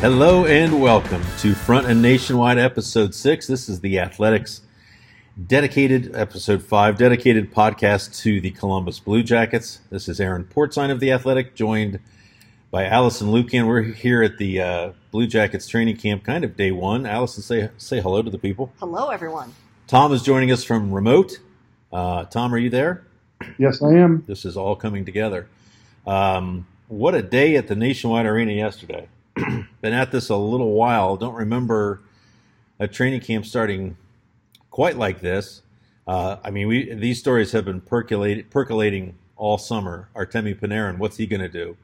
Hello and welcome to Front and Nationwide Episode 6. This is the Athletics dedicated, Episode 5, dedicated podcast to the Columbus Blue Jackets. This is Aaron Portzline of the Athletic, joined by Allison Lukan. We're here at the uh, Blue Jackets training camp, kind of day one. Allison, say, say hello to the people. Hello, everyone. Tom is joining us from remote. Uh, Tom, are you there? Yes, I am. This is all coming together. Um, what a day at the Nationwide Arena yesterday. Been at this a little while. Don't remember a training camp starting quite like this. Uh, I mean, we these stories have been percolating percolating all summer. Artemi Panarin, what's he going to do?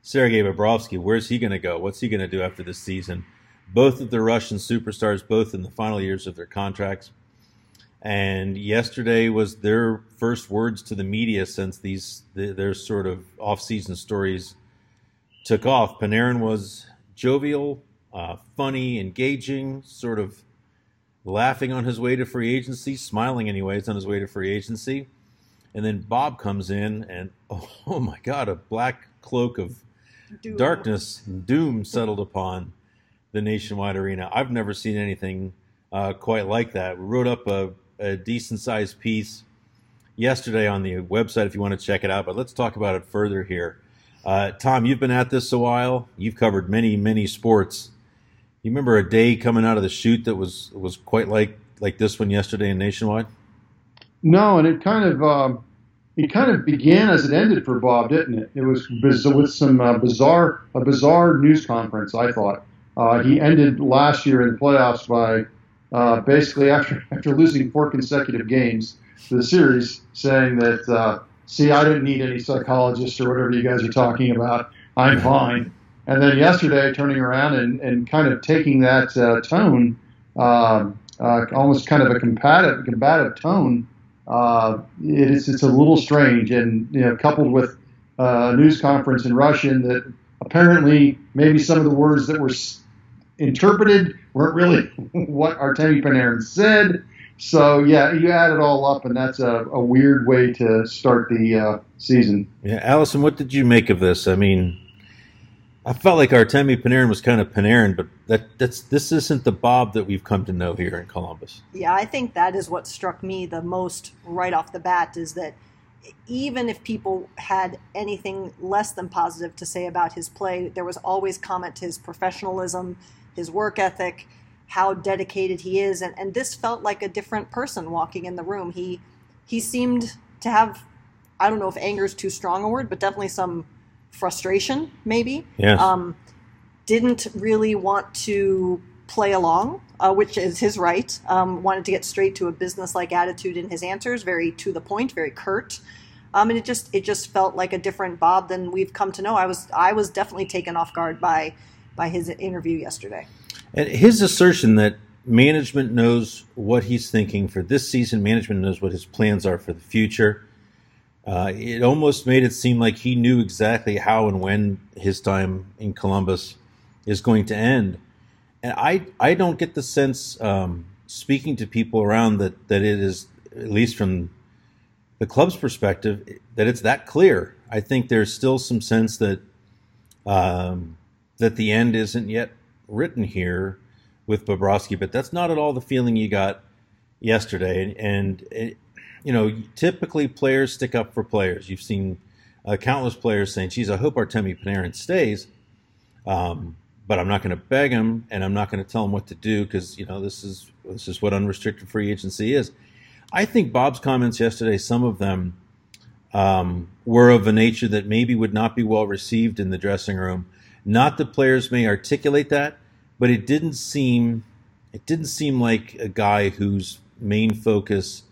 Sergei Bobrovsky, where's he going to go? What's he going to do after this season? Both of the Russian superstars, both in the final years of their contracts. And yesterday was their first words to the media since these their sort of off-season stories took off. Panarin was jovial, uh, funny, engaging, sort of laughing on his way to free agency, smiling anyways on his way to free agency. And then Bob comes in, and oh, oh my God, a black cloak of doom. darkness and doom settled upon the nationwide arena. I've never seen anything uh, quite like that. We wrote up a, a decent sized piece yesterday on the website if you want to check it out, but let's talk about it further here. Uh, Tom, you've been at this a while. You've covered many, many sports. You remember a day coming out of the chute that was was quite like like this one yesterday in Nationwide? No, and it kind of um, it kind of began as it ended for Bob, didn't it? It was biz- with some uh, bizarre a bizarre news conference. I thought uh, he ended last year in the playoffs by uh, basically after after losing four consecutive games to the series, saying that uh, see, I didn't need any psychologist or whatever you guys are talking about. I'm fine. And then yesterday, turning around and, and kind of taking that uh, tone, uh, uh, almost kind of a combative, combative tone, uh, it is, it's a little strange. And, you know, coupled with uh, a news conference in Russian that apparently maybe some of the words that were interpreted weren't really what Artemi Panarin said. So yeah, you add it all up, and that's a, a weird way to start the uh, season. Yeah, Allison, what did you make of this? I mean, I felt like Artemi Panarin was kind of Panarin, but that that's this isn't the Bob that we've come to know here in Columbus. Yeah, I think that is what struck me the most right off the bat is that even if people had anything less than positive to say about his play, there was always comment to his professionalism, his work ethic how dedicated he is. And, and this felt like a different person walking in the room. He he seemed to have, I don't know if anger is too strong a word, but definitely some frustration, maybe. Yes. Um, didn't really want to play along, uh, which is his right. Um, wanted to get straight to a business-like attitude in his answers, very to the point, very curt. Um, and it just it just felt like a different Bob than we've come to know. I was I was definitely taken off guard by by his interview yesterday. And his assertion that management knows what he's thinking for this season, management knows what his plans are for the future. Uh, it almost made it seem like he knew exactly how and when his time in Columbus is going to end. And I, I don't get the sense, um, speaking to people around, that, that it is, at least from the club's perspective, that it's that clear. I think there's still some sense that um, that the end isn't yet written here with Bobrovsky, but that's not at all the feeling you got yesterday. And, it, you know, typically players stick up for players. You've seen uh, countless players saying, "Geez, I hope Artemi Panarin stays." Um, but I'm not going to beg him, and I'm not going to tell him what to do because you know this is this is what unrestricted free agency is. I think Bob's comments yesterday, some of them um, were of a nature that maybe would not be well received in the dressing room. Not that players may articulate that, but it didn't seem it didn't seem like a guy whose main focus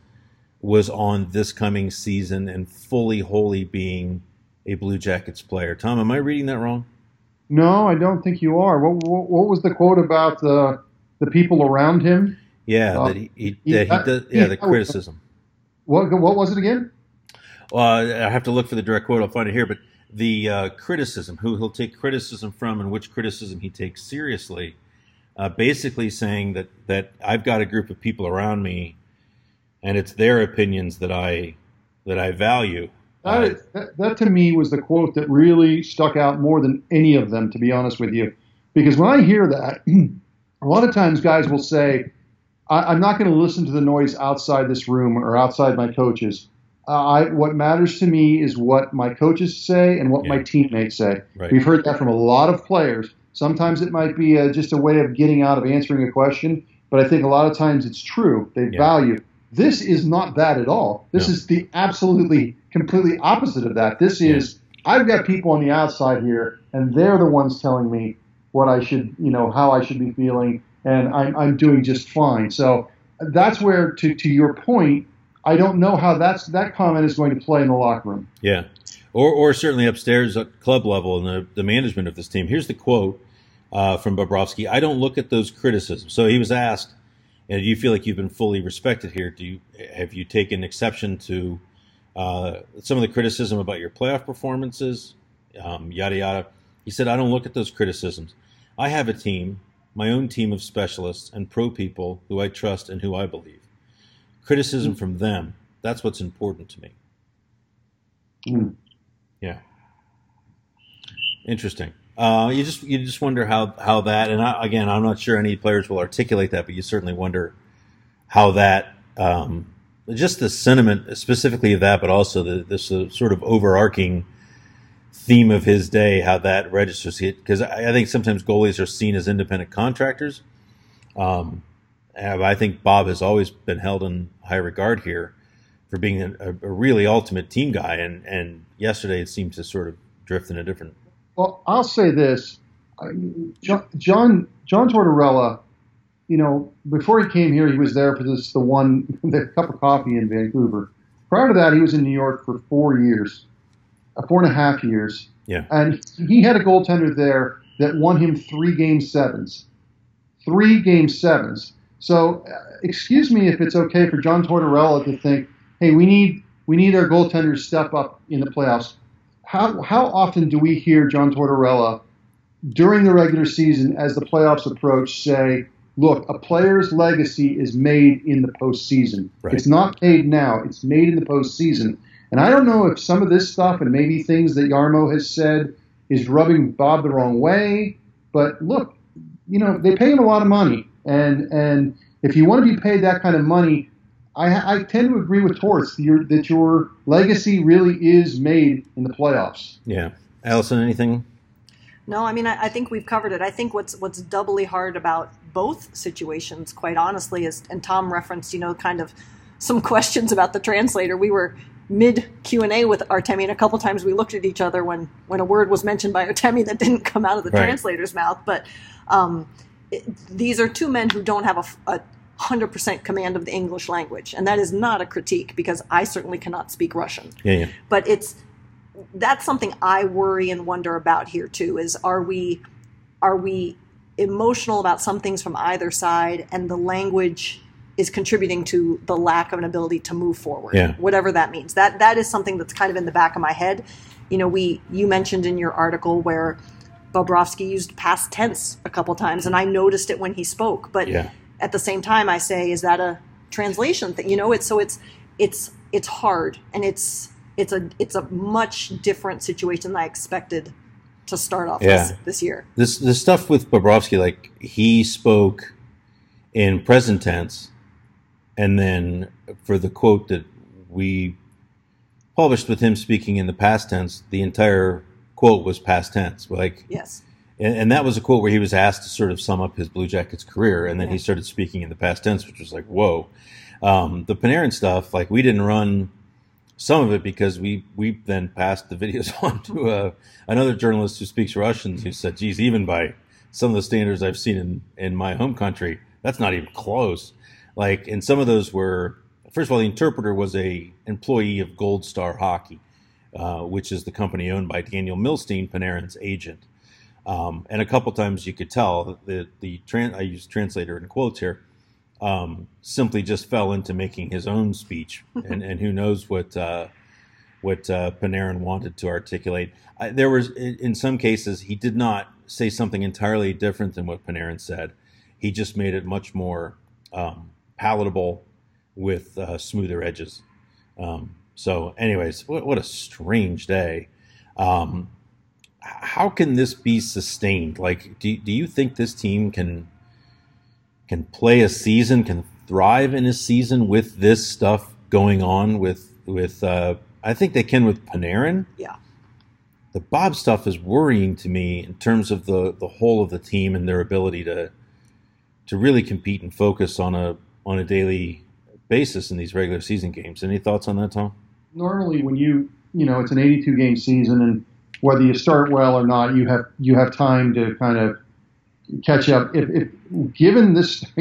was on this coming season and fully wholly being a Blue Jackets player. Tom, am I reading that wrong? No, I don't think you are. What, what, what was the quote about the the people around him? Yeah, uh, that he, he, that he does. Yeah, the criticism. What what was it again? Uh, I have to look for the direct quote. I'll find it here. But the uh, criticism, who he'll take criticism from, and which criticism he takes seriously, uh, basically saying that that I've got a group of people around me, and it's their opinions that I that I value. That, that, that to me was the quote that really stuck out more than any of them, to be honest with you, because when I hear that, a lot of times guys will say, I, am not going to listen to the noise outside this room or outside my coaches. Uh, I, what matters to me is what my coaches say and what yeah. my teammates say. Right. We've heard that from a lot of players. Sometimes it might be a, uh, just a way of getting out of answering a question, but I think a lot of times it's true. They yeah. value. This is not that at all. This no. is the absolutely, completely opposite of that. This is I've got people on the outside here, and they're the ones telling me what I should, you know, how I should be feeling, and I'm, I'm doing just fine. So that's where, to, to your point, I don't know how that's that comment is going to play in the locker room. Yeah, or or certainly upstairs at club level and the, the management of this team. Here's the quote uh, from Bobrovsky: "I don't look at those criticisms." So he was asked, "Do you feel like you've been fully respected here? Do you have you taken exception to uh, some of the criticism about your playoff performances?" Um, yada yada. He said, "I don't look at those criticisms. I have a team my own team of specialists and pro people who I trust and who I believe. Criticism from them, that's what's important to me. Mm. Yeah. Interesting. Uh, you just you just wonder how how that and I, again I'm not sure any players will articulate that, but you certainly wonder how that um, just the sentiment specifically of that, but also the this uh, sort of overarching theme of his day, how that registers it. Because I, I, think sometimes goalies are seen as independent contractors. Um, I think Bob has always been held in high regard here for being a, a, really ultimate team guy, and and yesterday it seemed to sort of drift in a different. Well, I'll say this, John John, John Tortorella. You know, before he came here, he was there for this the one the cup of coffee in Vancouver. Prior to that, he was in New York for four years uh, four and a half years. Yeah. And he had a goaltender there that won him three game sevens. Three game sevens. So, uh, excuse me if it's okay for John Tortorella to think, hey, we need we need our goaltenders to step up in the playoffs. How how often do we hear John Tortorella during the regular season as the playoffs approach say, look, a player's legacy is made in the postseason. Right. It's not made now, it's made in the postseason. And I don't know if some of this stuff and maybe things that Jarmo has said is rubbing Bob the wrong way. But look, you know, they pay him a lot of money. And, and if you want to be paid that kind of money, I, I tend to agree with Torts your, that your legacy really is made in the playoffs. Yeah. Allison, anything? No, I mean, I, I, think we've covered it. I think what's what's doubly hard about both situations, quite honestly, is, and Tom referenced, you know, kind of some questions about the translator. We were mid Q and A with Artemi, and a couple times we looked at each other when when a word was mentioned by Artemi that didn't come out of the Right. translator's mouth. But um, it, these are two men who don't have a 100% command of the English language. And that is not a critique because I certainly cannot speak Russian Yeah, yeah. but it's that's something I worry and wonder about here too is are we are we emotional about some things from either side and the language is contributing to the lack of an ability to move forward Yeah. whatever that means that that is something that's kind of in the back of my head you know we you mentioned in your article where Bobrovsky used past tense a couple times and I noticed it when he spoke but Yeah. at the same time I say is that a translation thing you know it's so it's it's it's hard and it's it's a it's a much different situation than I expected to start off this, Yeah. this year This the stuff with Bobrovsky, like he spoke in present tense, and then for the quote that we published with him speaking in the past tense, the entire quote was past tense. Like, yes and, and that was a quote where he was asked to sort of sum up his Blue Jackets career, and then he started speaking in the past tense, which was like, whoa. Um, the Panarin stuff, like we didn't run some of it because we we then passed the videos on to uh, another journalist who speaks Russian who said, "Geez, even by some of the standards I've seen in in my home country, that's not even close." Like, and some of those were first of all, the interpreter was a employee of Gold Star Hockey, uh, which is the company owned by Daniel Milstein, Panarin's agent. Um, and a couple times you could tell that the tran- I use translator in quotes here um, simply just fell into making his own speech, and, and who knows what uh, what uh, Panarin wanted to articulate. I, there was in, in some cases he did not say something entirely different than what Panarin said. He just made it much more um, palatable with uh, smoother edges. Um, so, anyways, what, what a strange day. Um, how can this be sustained? Like, do, do you think this team can can play a season, can thrive in a season with this stuff going on with with uh, I think they can with Panarin. yeah The Bob stuff is worrying to me in terms of the the whole of the team and their ability to to really compete and focus on a on a daily basis in these regular season games. Any thoughts on that, Tom? Normally when you you know it's an 82 game season and whether you start well or not you have you have time to kind of catch up. If, if given this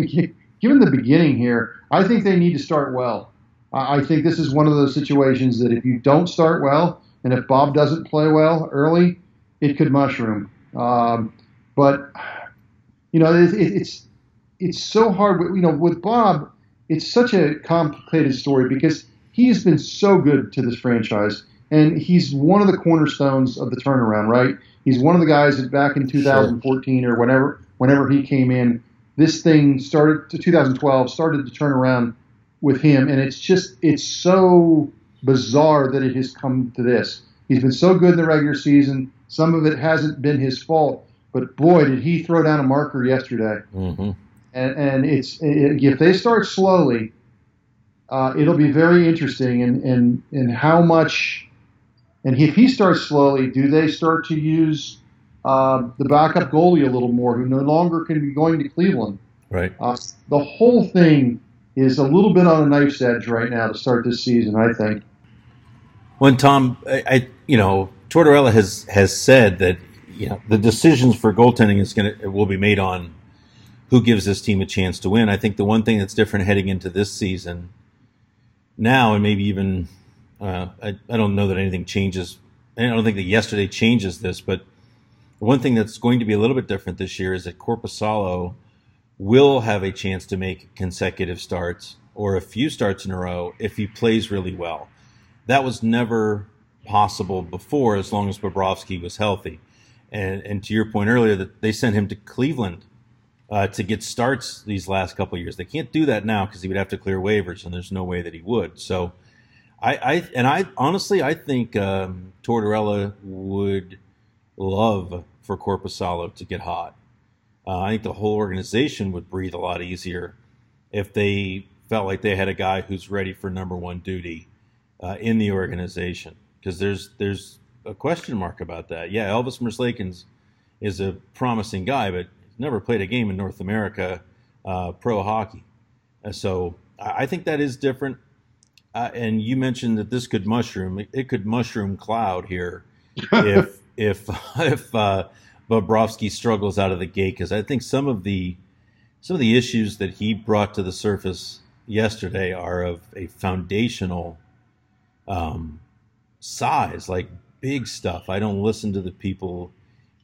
given the beginning here i think they need to start well. I think this is one of those situations that if you don't start well and if bob doesn't play well early it could mushroom. Um, but you know it, it, it's it's so hard you know with bob it's such a complicated story because he has been so good to this franchise, and he's one of the cornerstones of the turnaround. Right? He's one of the guys that back in 2014 or whenever whenever he came in, this thing started to 2012 started to turn around with him, and it's just it's so bizarre that it has come to this. He's been so good in the regular season. Some of it hasn't been his fault, but boy, did he throw down a marker yesterday Mm-hmm. and, and it's if they start slowly, uh, it'll be very interesting in, in, in how much. And if he starts slowly, do they start to use uh, the backup goalie a little more, who no longer can be going to Cleveland? Right. Uh, the whole thing is a little bit on a knife's edge right now to start this season. I think. When Tom, I, I you know, Tortorella has has said that you know the decisions for goaltending is going to will be made on who gives this team a chance to win. I think the one thing that's different heading into this season now, and maybe even uh, I, I don't know that anything changes. I don't think that yesterday changes this, but one thing that's going to be a little bit different this year is that Korpisalo will have a chance to make consecutive starts or a few starts in a row if he plays really well. That was never possible before as long as Bobrovsky was healthy. And, and to your point earlier, that they sent him to Cleveland uh, to get starts these last couple years. They can't do that now because he would have to clear waivers, and there's no way that he would. So, I, I and I honestly, I think um, Tortorella would love for Korpisalo to get hot. Uh, I think the whole organization would breathe a lot easier if they felt like they had a guy who's ready for number one duty uh, in the organization. Because there's there's a question mark about that. Yeah, Elvis Merzlikins is a promising guy, but never played a game in North America uh, pro hockey. And so I I think that is different uh, and you mentioned that this could mushroom. It, it could mushroom cloud here if if if uh, Bobrovsky struggles out of the gate because I think some of the some of the issues that he brought to the surface yesterday are of a foundational um, size, like big stuff. I don't listen to the people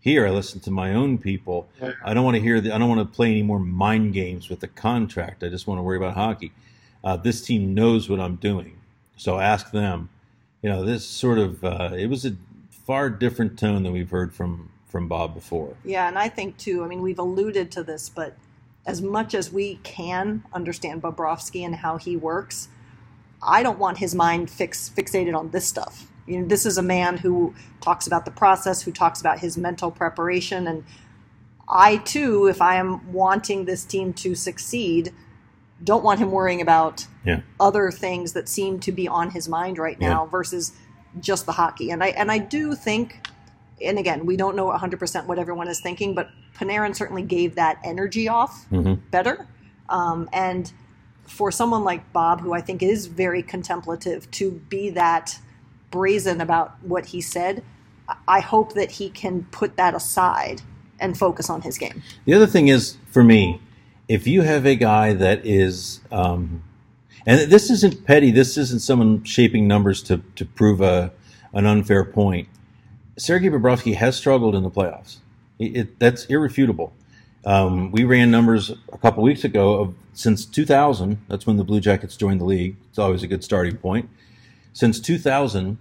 here. I listen to my own people. I don't want to hear the, I don't want to play any more mind games with the contract. I just want to worry about hockey. Uh, this team knows what I'm doing, so ask them. You know, this sort of uh, it was a far different tone than we've heard from from Bob before. Yeah, and I think too. I mean, we've alluded to this, but as much as we can understand Bobrovsky and how he works, I don't want his mind fix, fixated on this stuff. You know, this is a man who talks about the process, who talks about his mental preparation, and I too, if I am wanting this team to succeed, don't want him worrying about Yeah. other things that seem to be on his mind right now Yeah. versus just the hockey. And I and I do think, and again, we don't know 100% what everyone is thinking, but Panarin certainly gave that energy off better. Um, and for someone like Bob, who I think is very contemplative, to be that brazen about what he said, I- hope that he can put that aside and focus on his game. The other thing is for me, if you have a guy that is, um, and this isn't petty, this isn't someone shaping numbers to to prove a an unfair point. Sergei Bobrovsky has struggled in the playoffs. It, it- that's irrefutable. Um, we ran numbers a couple weeks ago of since 2000. That's when the Blue Jackets joined the league. It's always a good starting point. Since 2000,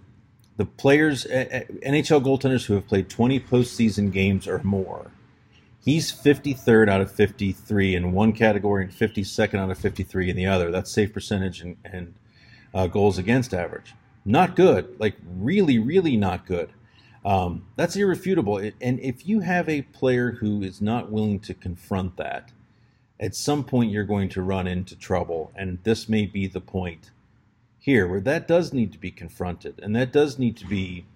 the players, eh, eh, NHL goaltenders who have played 20 postseason games or more, he's 53rd out of 53 in one category and 52nd out of 53 in the other. That's save percentage and, and uh, goals against average. Not good, like really, really not good. Um, that's irrefutable. And if you have a player who is not willing to confront that, at some point you're going to run into trouble. And this may be the point here where that does need to be confronted and that does need to be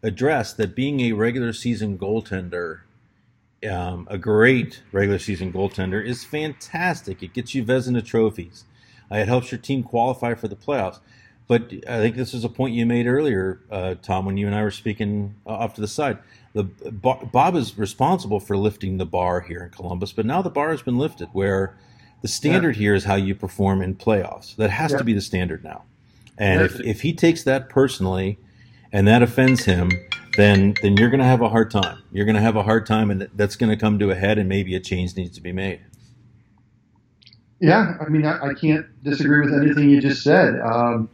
addressed that being a regular season goaltender um, a great regular season goaltender is fantastic. It gets you Vezina trophies. Uh, it helps your team qualify for the playoffs. But I think this is a point you made earlier, uh, Tom, when you and I were speaking uh, off to the side. The Bob is responsible for lifting the bar here in Columbus, but now the bar has been lifted, where the standard here is how you perform in playoffs. That has Yeah. to be the standard now. And if, if he takes that personally, and that offends him, then then you're going to have a hard time. You're going to have a hard time, and that's going to come to a head, and maybe a change needs to be made. Yeah, I mean, I, I can't disagree with anything you just said. Um,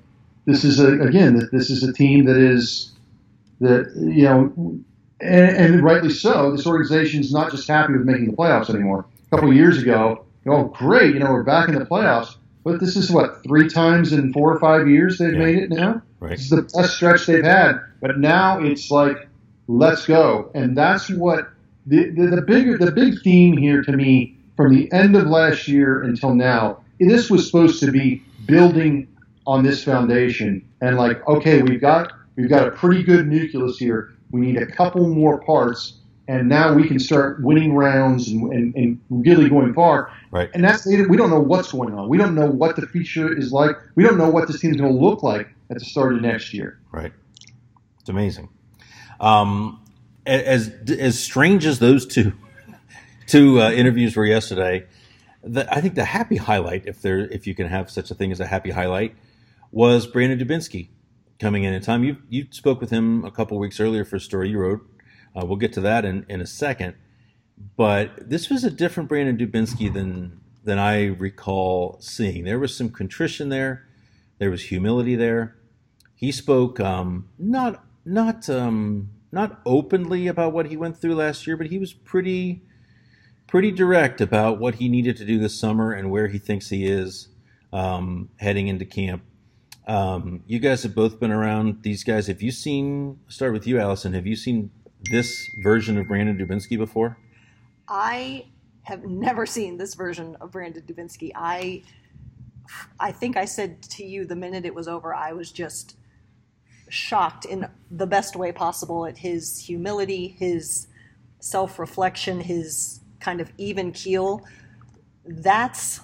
this is a again, this is a team that is that you know, and, and rightly so. This organization is not just happy with making the playoffs anymore. A couple of years ago, oh great, you know, we're back in the playoffs. But this is what three times in four or five years they've Yeah. made it now. Right. This is the best stretch they've had. But now it's like, let's go, and that's what the, the the bigger the big theme here to me from the end of last year until now. This was supposed to be building on this foundation, and like, okay, we've got we've got a pretty good nucleus here. We need a couple more parts, and now we can start winning rounds and, and, and really going far. Right. And that's we don't know what's going on. We don't know what the future is like. We don't know what this team's going to look like at the start of next year. Right. It's amazing. Um, as as strange as those two two uh, interviews were yesterday, the, I think the happy highlight, if there if you can have such a thing as a happy highlight, was Brandon Dubinsky coming in. And Tom, you you spoke with him a couple weeks earlier for a story you wrote. Uh, we'll get to that in, in a second. But this was a different Brandon Dubinsky than than I recall seeing. There was some contrition there. There was humility there. He spoke um, not not um, not openly about what he went through last year, but he was pretty pretty direct about what he needed to do this summer and where he thinks he is um, heading into camp. Um, you guys have both been around these guys. Have you seen? Start with you, Allison. Have you seen this version of Brandon Dubinsky before? I have never seen this version of Brandon Dubinsky. I I think I said to you the minute it was over, I was just shocked in the best way possible at his humility, his self reflection, his kind of even keel. That's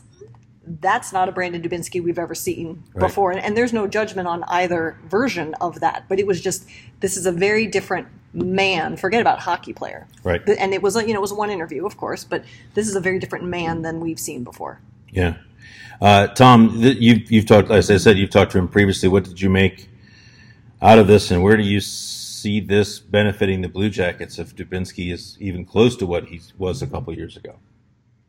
that's not a Brandon Dubinsky we've ever seen Right. before. And, and there's no judgment on either version of that. But it was just, this is a very different man. Forget about hockey player. Right. And it was, you know, it was one interview, of course, but this is a very different man than we've seen before. Yeah. Uh, Tom, th- you've, you've talked, as I said, you've talked to him previously. What did you make out of this, and where do you see this benefiting the Blue Jackets if Dubinsky is even close to what he was a couple years ago?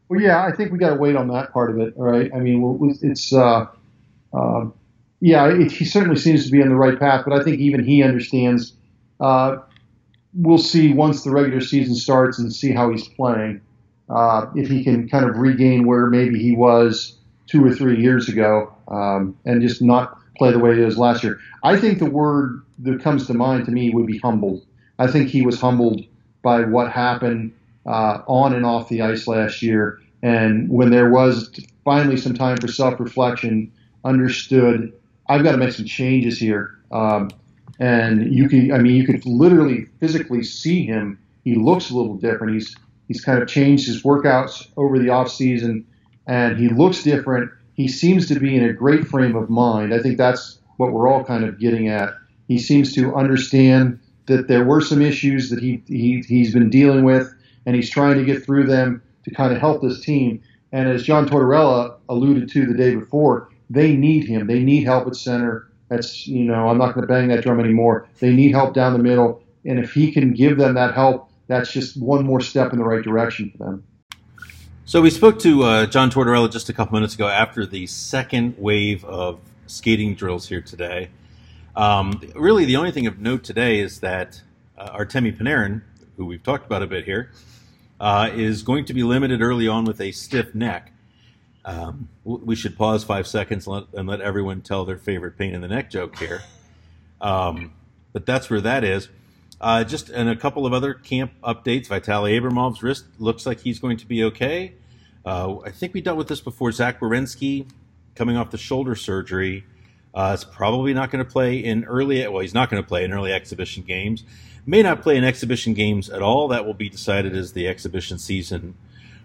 Well, yeah, I think we got to wait on that part of it. All right. I mean, it's, uh, uh, yeah, it, he certainly seems to be on the right path, but I think even he understands. We'll see once the regular season starts and see how he's playing. Uh, if he can kind of regain where maybe he was two or three years ago um, and just not play the way he was last year. I think the word that comes to mind to me would be humbled. I think he was humbled by what happened uh, on and off the ice last year. And when there was finally some time for self reflection, understood, I've got to make some changes here. Um, and you can, I mean, you could literally physically see him. He looks a little different. He's, he's kind of changed his workouts over the off season and he looks different. He seems to be in a great frame of mind. I think that's what we're all kind of getting at. He seems to understand that there were some issues that he, he he's been dealing with, and he's trying to get through them to kind of help this team. And as John Tortorella alluded to the day before, they need him. They need help at center. That's you know I'm not going to bang that drum anymore. They need help down the middle, and if he can give them that help, that's just one more step in the right direction for them. So we spoke to uh, John Tortorella just a couple minutes ago after the second wave of skating drills here today. Um, really, the only thing of note today is that uh, Artemi Panarin, who we've talked about a bit here, uh, is going to be limited early on with a stiff neck. Um, we should pause five seconds and let, and let everyone tell their favorite pain in the neck joke here. Um, but that's where that is. Uh, just and a couple of other camp updates. Vitaly Abramov's wrist looks like he's going to be okay. Uh, I think we dealt with this before. Zach Werenski coming off the shoulder surgery uh, is probably not going to play in early. Well, he's not going to play in early exhibition games. May not play in exhibition games at all. That will be decided as the exhibition season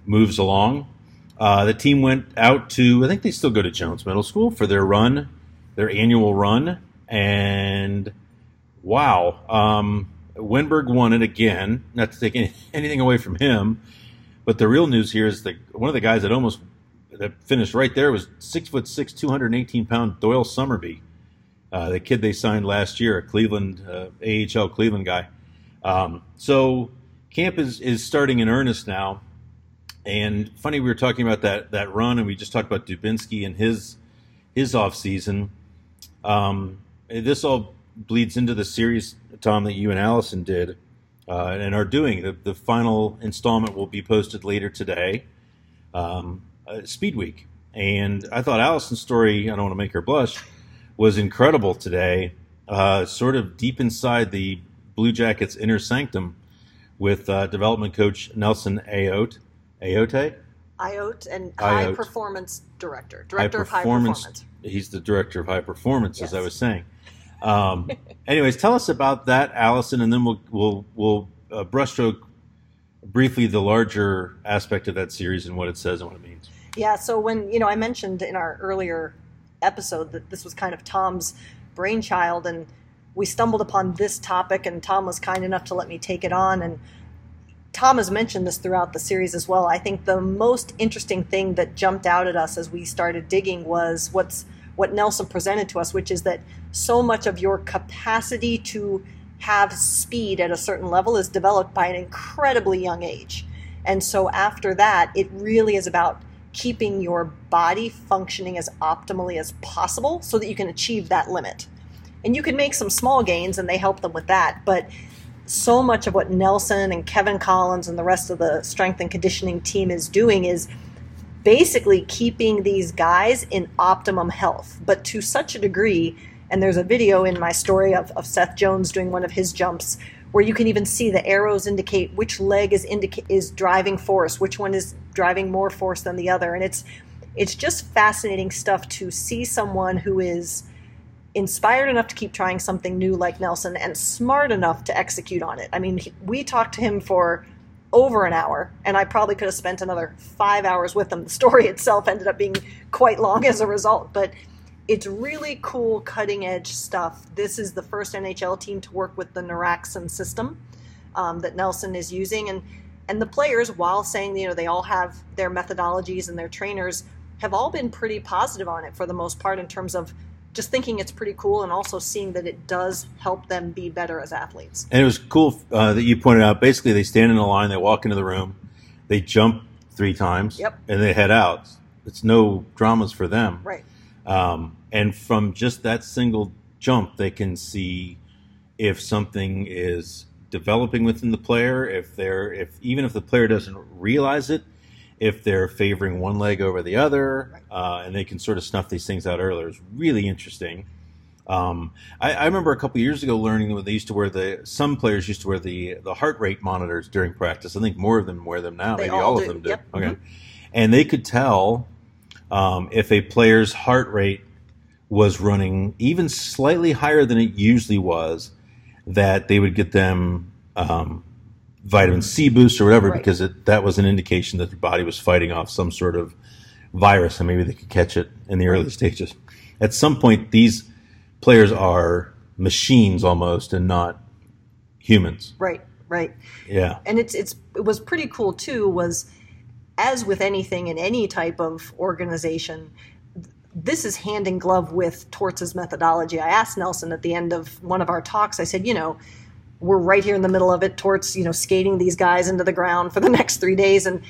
moves along. Uh, the team went out to, I think they still go to Jones Middle School for their run, their annual run, and wow, um, Wennberg won it again. Not to take any, anything away from him, but the real news here is that one of the guys that almost that finished right there was six foot six, two hundred and eighteen pound Doyle Somerby, uh, the kid they signed last year, a Cleveland uh, AHL Cleveland guy. Um, so camp is is starting in earnest now. And funny, we were talking about that that run, and we just talked about Dubinsky and his his off season. Um, this all bleeds into the series, Tom, that you and Allison did uh, and are doing. The, the final installment will be posted later today, um, uh, Speed Week. And I thought Allison's story, I don't want to make her blush, was incredible today. Uh, sort of deep inside the Blue Jackets inner sanctum with uh, development coach Nelson Ayotte. Ayotte? IOT and High IOT. Performance Director, Director of High performance. He's the director of high performance, as I was saying. Um, anyways, tell us about that, Allison, and then we'll we'll we'll uh, brushstroke briefly the larger aspect of that series and what it says and what it means. Yeah, so when, you know, I mentioned in our earlier episode that this was kind of Tom's brainchild, and we stumbled upon this topic, and Tom was kind enough to let me take it on. And Tom has mentioned this throughout the series as well. I think the most interesting thing that jumped out at us as we started digging was what's what Nelson presented to us, which is that so much of your capacity to have speed at a certain level is developed by an incredibly young age. And so after that, it really is about keeping your body functioning as optimally as possible so that you can achieve that limit. And you can make some small gains and they help them with that, but so much of what Nelson and Kevin Collins and the rest of the strength and conditioning team is doing is basically keeping these guys in optimum health, but to such a degree. And there's a video in my story of, of Seth Jones doing one of his jumps where you can even see the arrows indicate which leg is indica- is driving force, which one is driving more force than the other, and it's it's just fascinating stuff to see someone who is inspired enough to keep trying something new like Nelson and smart enough to execute on it. I mean, he, we talked to him for over an hour, and I probably could have spent another five hours with him. The story itself ended up being quite long as a result. But it's really cool, cutting edge stuff. This is the first NHL team to work with the Naraxon system um, that Nelson is using, and and the players, while saying you know they all have their methodologies and their trainers, have all been pretty positive on it for the most part in terms of just thinking it's pretty cool and also seeing that it does help them be better as athletes. And it was cool uh, that you pointed out. Basically, they stand in a line, they walk into the room, they jump three times, Yep. and they head out. It's no dramas for them. Right. Um, and from just that single jump, they can see if something is developing within the player, if they're, if even if the player doesn't realize it, if they're favoring one leg over the other, uh, and they can sort of snuff these things out earlier. It's really interesting. Um, I, I remember a couple years ago learning that they used to wear the some players used to wear the the heart rate monitors during practice. I think more of them wear them now. They Maybe all all, of them do. Yep. Okay, Mhm. and they could tell um, if a player's heart rate was running even slightly higher than it usually was, that they would get them um, vitamin C boost or whatever Right. because it, that was an indication that their body was fighting off some sort of virus and maybe they could catch it in the early stages. At some point, these players are machines almost and not humans. Right. Right. Yeah. and it's it's it was pretty cool too was as with anything in any type of organization this is hand in glove with Torts's methodology. I asked Nelson at the end of one of our talks, I said, you know, we're right here in the middle of it, Torts, you know, skating these guys into the ground for the next three days. And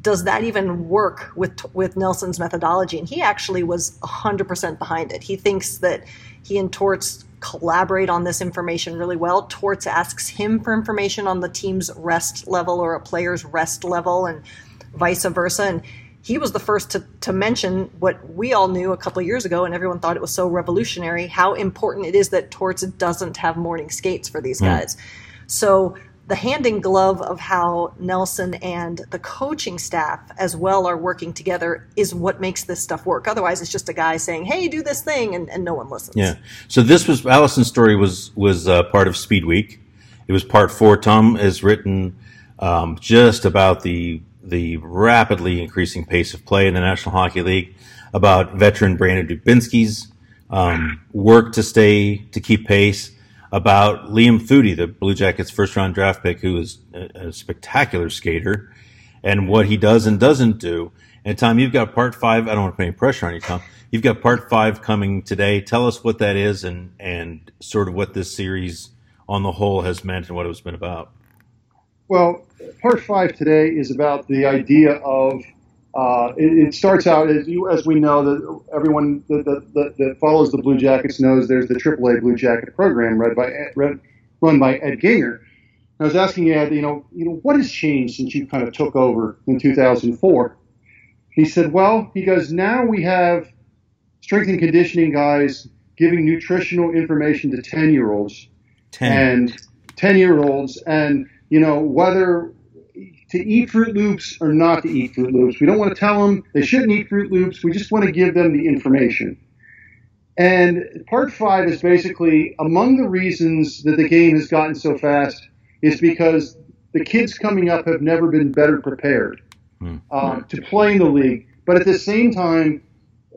does that even work with with Nelson's methodology? And he actually was 100% behind it. He thinks that he and Torts collaborate on this information really well. Torts asks him for information on the team's rest level or a player's rest level and vice versa. And he was the first to, to mention what we all knew a couple of years ago, and everyone thought it was so revolutionary how important it is that Torts doesn't have morning skates for these guys. So the hand in glove of how Nelson and the coaching staff as well are working together is what makes this stuff work. Otherwise, it's just a guy saying, "Hey, do this thing," and, and no one listens. Yeah. So this was Allison's story was was uh, part of Speed Week. It was part four. Tom has written um, just about the the rapidly increasing pace of play in the National Hockey League, about veteran Brandon Dubinsky's um, work to stay to keep pace, about Liam Foudy, the Blue Jackets' first round draft pick, who is a, a spectacular skater, and what he does and doesn't do. And Tom, you've got part five. I don't want to put any pressure on you, Tom. You've got part five coming today. Tell us what that is and and sort of what this series on the whole has meant and what it's been about. Well, part five today is about the idea of. Uh, it, it starts out as you, as we know that everyone that, that, that, that follows the Blue Jackets knows there's the AAA Blue Jacket program run by Ed, run, by Ed Gingher. I was asking Ed, you know, you know, what has changed since you kind of took over in 2004? He said, well, he goes, now we have strength and conditioning guys giving nutritional information to 10 year olds Ten. and 10 year olds and you know whether to eat fruit loops or not to eat fruit loops. We don't want to tell them they shouldn't eat fruit loops. We just want to give them the information. And part five is basically among the reasons that the game has gotten so fast is because the kids coming up have never been better prepared um, to play in the league. But at the same time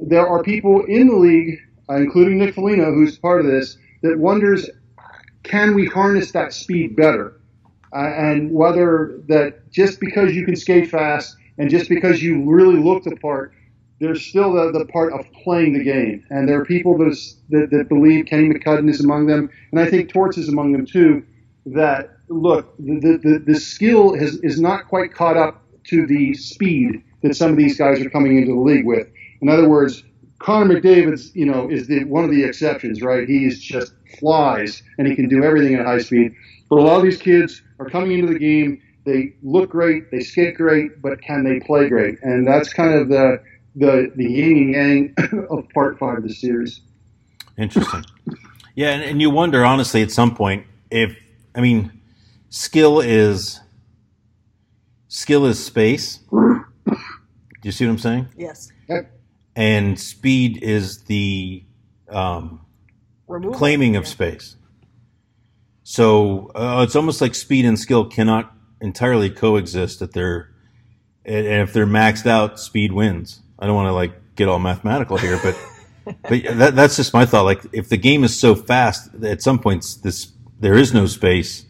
there are people in the league uh, including nick Foligno, who's part of this that wonders can we harness that speed better? Uh, and whether that just because you can skate fast and just because you really look the part, there's still the, the part of playing the game. And there are people that, that, that believe Kenny McCudden is among them, and I think Torts is among them too, that look, the, the, the skill has, is not quite caught up to the speed that some of these guys are coming into the league with. In other words, Connor McDavid's, you know, is the one of the exceptions, right? He's just flies and he can do everything at high speed. But a lot of these kids are coming into the game. They look great, they skate great, but can they play great? And that's kind of the the the yin and yang of part five of the series. Interesting. yeah, and, and you wonder honestly at some point if I mean skill is skill is space. Do you see what I'm saying? Yes. And speed is the um, Removal. claiming of Yeah. space. So uh, it's almost like speed and skill cannot entirely coexist. That they're and and if they're maxed out, speed wins. I don't want to like get all mathematical here, but but that, that's just my thought. Like if the game is so fast, at some points this there is no space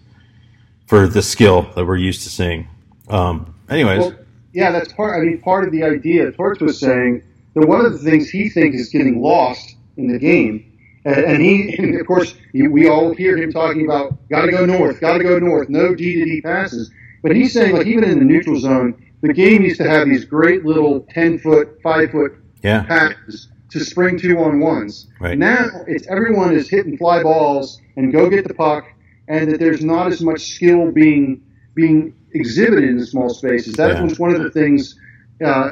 for the skill that we're used to seeing. Um, anyways, Well, yeah, that's part. I mean, part of the idea. Torts was saying that one of the things he thinks is getting lost in the game, and, and he, and of course, we all hear him talking about got to go north, got to go north, no D to D passes. But he's saying, like even in the neutral zone, the game used to have these great little ten foot, five foot yeah, passes to spring two on ones. Right. Now it's everyone is hitting fly balls and go get the puck, and that there's not as much skill being being exhibited in the small spaces. That Yeah. was one of the things uh,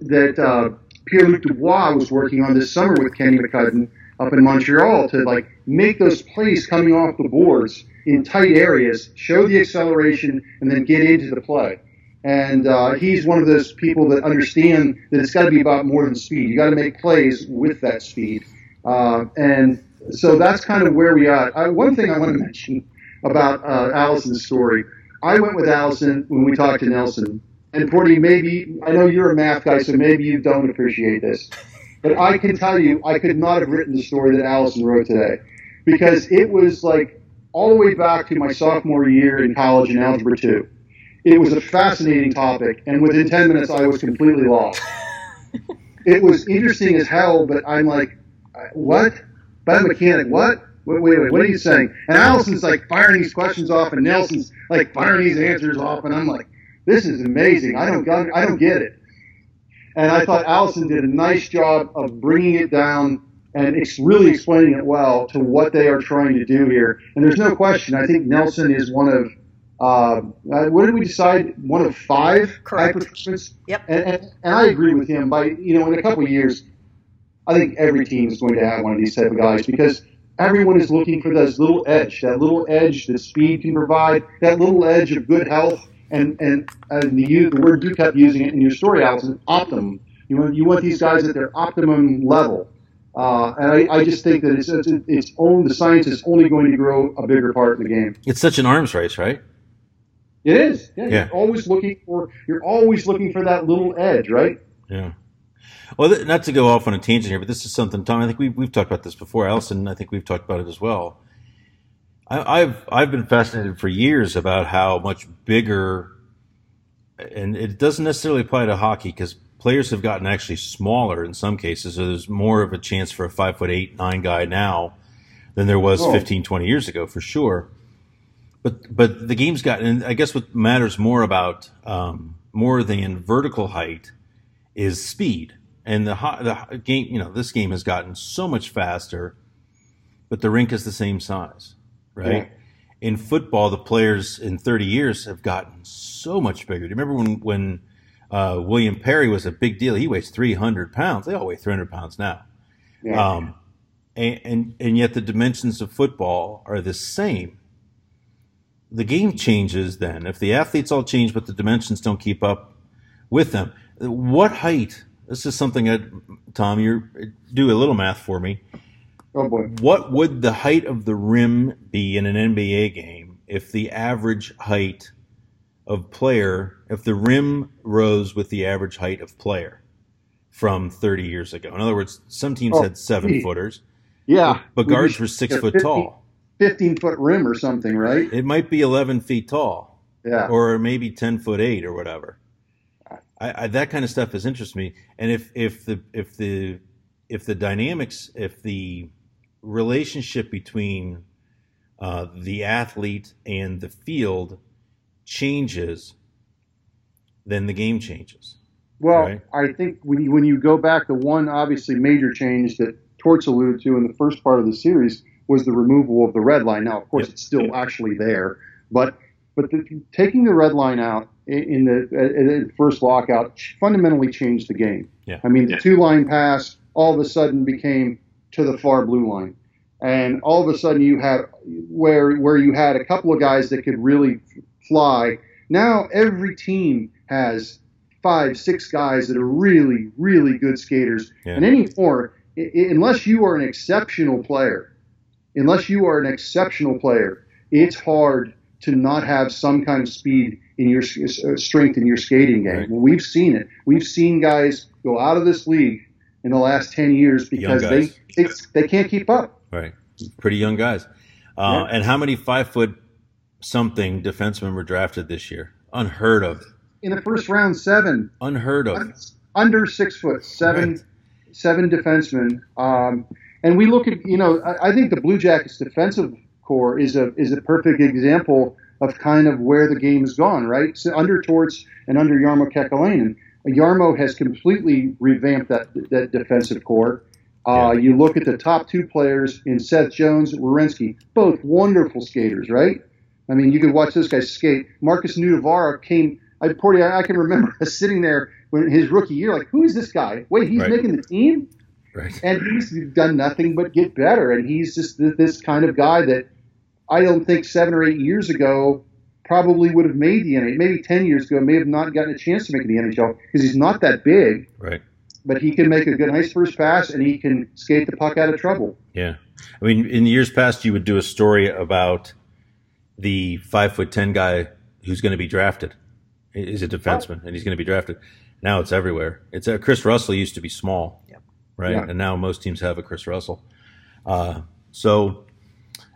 that uh, Pierre-Luc Dubois was working on this summer with Kenny McCudden up in Montreal to like make those plays coming off the boards in tight areas, show the acceleration, and then get into the play. And uh, he's one of those people that understand that it's got to be about more than speed. You got to make plays with that speed. Uh, and so that's kind of where we are. I, one thing I want to mention about uh, Allison's story. I went with Allison when we talked to Nelson. And Porty, maybe I know you're a math guy, so maybe you don't appreciate this, but I can tell you I could not have written the story that Allison wrote today because it was like all the way back to my sophomore year in college in algebra two. It was a fascinating topic, and within ten minutes I was completely lost. it was interesting as hell, but I'm like, what? Biomechanic, what? Wait, wait, wait, what are you saying? And Allison's like firing these questions off, and Nelson's like firing these answers off, and I'm like, this is amazing. I don't, I don't get it. And I thought Allison did a nice job of bringing it down and ex- really explaining it well to what they are trying to do here. And there's no question. I think Nelson is one of, uh, uh, what did we decide? One of five Correct. high performance. Yep. And, and, and I agree with him. By you know, in a couple of years, I think every team is going to have one of these type of guys because everyone is looking for that little edge, that little edge that speed can provide, that little edge of good health, and and, and the, you- the word you kept using it in your story, Allison, optimum. You want you want these guys at their optimum level. Uh, and I, I just think that it's, it's, it's own, the science is only going to grow a bigger part in the game. it's such an arms race, right? It is. Yeah, Yeah. You're always looking for you're always looking for that little edge, right? Yeah. Well, th- not to go off on a tangent here, but this is something, Tom. I think we've we've talked about this before. Allison, I think we've talked about it as well. I, I've I've been fascinated for years about how much bigger, and it doesn't necessarily apply to hockey because players have gotten actually smaller in some cases. So there's more of a chance for a five foot eight nine guy now than there was Oh. 15, 20 years ago, for sure. But but the game's gotten. And I guess what matters more about um, more than vertical height is speed. And the, the game, you know, this game has gotten so much faster, but the rink is the same size, right? In football, the players in 30 years have gotten so much bigger. Do you remember when when uh, William Perry was a big deal? He weighs 300 pounds. They all weigh 300 pounds now. Yeah. Um, and, and and yet the dimensions of football are the same. The game changes then. If the athletes all change, but the dimensions don't keep up with them, what height? This is something that Tom, you do a little math for me. Oh boy. What would the height of the rim be in an NBA game if the average height of player, if the rim rose with the average height of player from 30 years ago? In other words, some teams Oh, had seven gee. footers, Yeah. but guards were six foot 15 tall. 15 foot rim or something, right? It might be 11 feet tall. Yeah. or maybe 10 foot 8 or whatever I, I, that kind of stuff has interested me and if if the if the if the dynamics if the relationship between uh, the athlete and the field changes then the game changes Well, Right. I think when you, when you go back, the one obviously major change that Torts alluded to in the first part of the series was the removal of the red line. Now, of course, Yep. it's still actually there, but but the, taking the red line out in, in the, in the first lockout fundamentally changed the game. Yeah. I mean, the two line pass all of a sudden became to the far blue line, and all of a sudden you had where where you had a couple of guys that could really fly. Now every team has five, six guys that are really, really good skaters. Yeah. And anymore, i- unless you are an exceptional player, unless you are an exceptional player, it's hard to not have some kind of speed in your uh, strength in your skating game. Right. Well, we've seen it. We've seen guys go out of this league in the last 10 years because they, they they can't keep up. Right. Pretty young guys. Uh, Yeah. And how many five foot something defensemen were drafted this year? Unheard of. In the first round, seven Unheard of. under six foot, seven Right. seven defensemen. Um, and we look at you know I, I think the Blue Jackets defensive corps is a is a perfect example of kind of where the game has gone. Right, so under Torts and under Jarmo Kekalainen, Jarmo has completely revamped that that defensive corps. Uh. You look at the top two players in Seth Jones, Werenski, both wonderful skaters, right? I mean, you could watch this guy skate. Markus Nutivaara came. I, Porty, I, can remember sitting there when his rookie year, like, who is this guy? Wait, he's Right. making the team, Right. and he's done nothing but get better. And he's just th- this kind of guy that I don't think seven or eight years ago probably would have made the NHL. Maybe ten years ago, may have not gotten a chance to make the NHL because he's not that big, Right. but he can make a good, nice first pass and he can skate the puck out of trouble. Yeah. I mean, in the years past, you would do a story about the five foot ten guy who's going to be drafted. He's a defenseman, and he's going to be drafted. Now it's everywhere. It's uh, Kris Russell used to be small, right? Yeah. And now most teams have a Kris Russell. Uh, so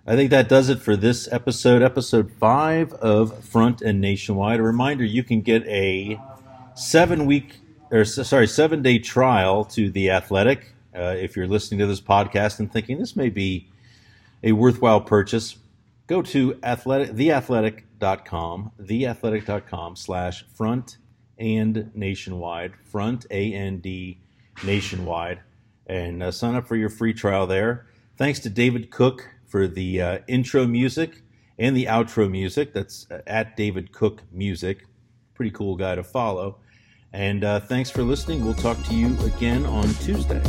I think that does it for this episode, episode five of Front and Nationwide. A reminder: you can get a seven week or sorry seven day trial to the Athletic. Uh, if you're listening to this podcast and thinking this may be a worthwhile purchase, go to athletic, theathletic.com, theathletic.com slash front and nationwide, front A N D nationwide, and uh, sign up for your free trial there. Thanks to David Cook for the uh, intro music and the outro music. That's uh, at David Cook Music. Pretty cool guy to follow. And uh, thanks for listening. We'll talk to you again on Tuesday.